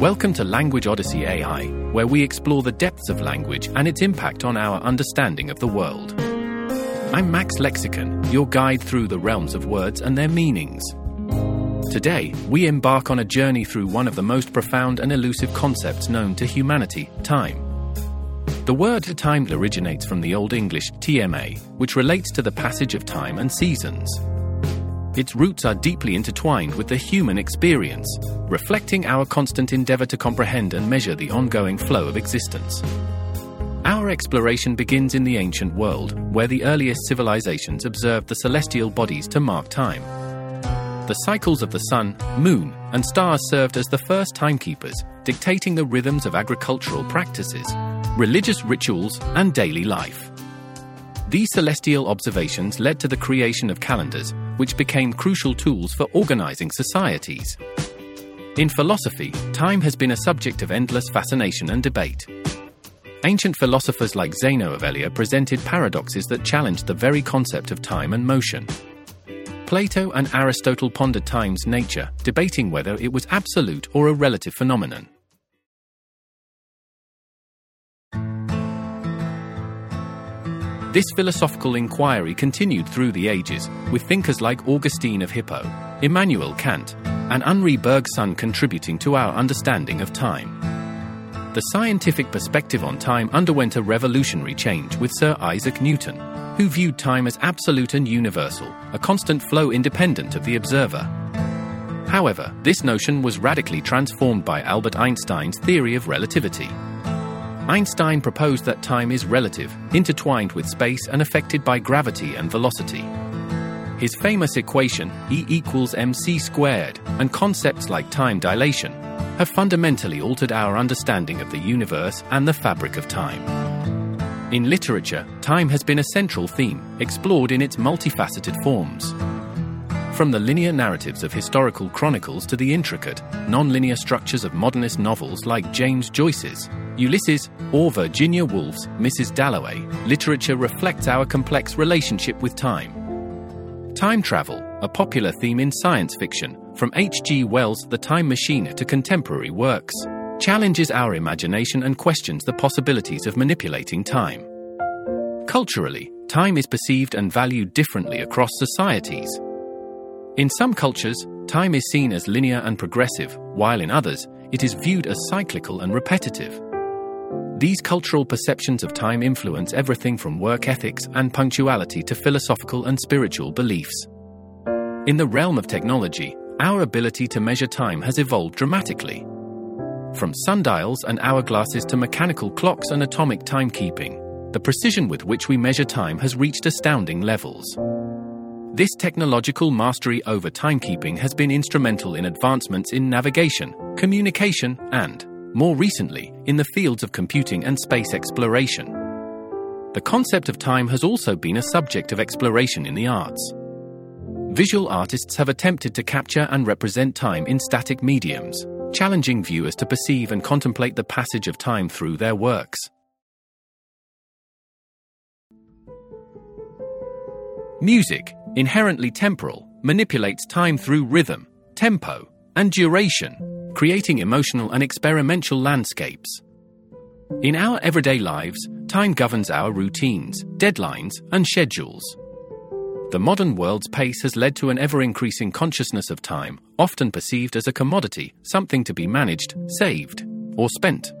Welcome to Language Odyssey AI, where we explore the depths of language and its impact on our understanding of the world. I'm Max Lexicon, your guide through the realms of words and their meanings. Today, we embark on a journey through one of the most profound and elusive concepts known to humanity time. The word time originates from the Old English tīma, which relates to the passage of time and seasons. Its roots are deeply intertwined with the human experience, reflecting our constant endeavor to comprehend and measure the ongoing flow of existence. Our exploration begins in the ancient world, where the earliest civilizations observed the celestial bodies to mark time. The cycles of the sun, moon, and stars served as the first timekeepers, dictating the rhythms of agricultural practices, religious rituals, and daily life. These celestial observations led to the creation of calendars, which became crucial tools for organizing societies. In philosophy, time has been a subject of endless fascination and debate. Ancient philosophers like Zeno of Elea presented paradoxes that challenged the very concept of time and motion. Plato and Aristotle pondered time's nature, debating whether it was absolute or a relative phenomenon. This philosophical inquiry continued through the ages, with thinkers like Augustine of Hippo, Immanuel Kant, and Henri Bergson contributing to our understanding of time. The scientific perspective on time underwent a revolutionary change with Sir Isaac Newton, who viewed time as absolute and universal, a constant flow independent of the observer. However, this notion was radically transformed by Albert Einstein's theory of relativity. Einstein proposed that time is relative, intertwined with space, and affected by gravity and velocity. His famous equation, E equals mc squared, and concepts like time dilation, have fundamentally altered our understanding of the universe and the fabric of time. In literature, time has been a central theme, explored in its multifaceted forms. From the linear narratives of historical chronicles to the intricate, non-linear structures of modernist novels like James Joyce's, Ulysses, or Virginia Woolf's Mrs. Dalloway, literature reflects our complex relationship with time. Time travel, a popular theme in science fiction, from H.G. Wells' The Time Machine to contemporary works, challenges our imagination and questions the possibilities of manipulating time. Culturally, time is perceived and valued differently across societies. In some cultures, time is seen as linear and progressive, while in others, it is viewed as cyclical and repetitive. These cultural perceptions of time influence everything from work ethics and punctuality to philosophical and spiritual beliefs. In the realm of technology, our ability to measure time has evolved dramatically. From sundials and hourglasses to mechanical clocks and atomic timekeeping, the precision with which we measure time has reached astounding levels. This technological mastery over timekeeping has been instrumental in advancements in navigation, communication, and, more recently, in the fields of computing and space exploration. The concept of time has also been a subject of exploration in the arts. Visual artists have attempted to capture and represent time in static mediums, challenging viewers to perceive and contemplate the passage of time through their works. Music, inherently temporal, manipulates time through rhythm, tempo, and duration, creating emotional and experimental landscapes. In our everyday lives, time governs our routines, deadlines, and schedules. The modern world's pace has led to an ever increasing consciousness of time, often perceived as a commodity, something to be managed, saved, or spent.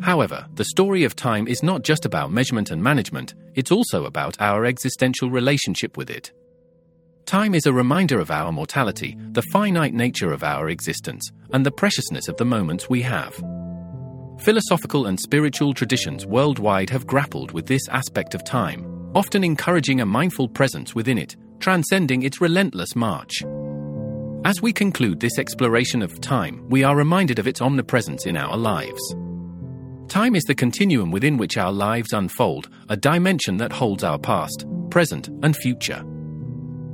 However, the story of time is not just about measurement and management, it's also about our existential relationship with it. Time is a reminder of our mortality, the finite nature of our existence, and the preciousness of the moments we have. Philosophical and spiritual traditions worldwide have grappled with this aspect of time, often encouraging a mindful presence within it, transcending its relentless march. As we conclude this exploration of time, we are reminded of its omnipresence in our lives. Time is the continuum within which our lives unfold, a dimension that holds our past, present, and future.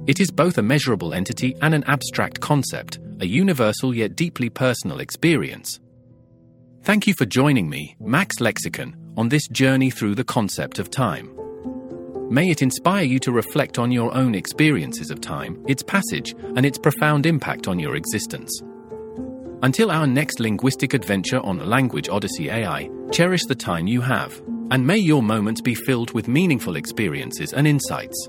It is both a measurable entity and an abstract concept, a universal yet deeply personal experience. Thank you for joining me, Max Lexicon, on this journey through the concept of time. May it inspire you to reflect on your own experiences of time, its passage, and its profound impact on your existence. Until our next linguistic adventure on Language Odyssey AI, cherish the time you have, and may your moments be filled with meaningful experiences and insights.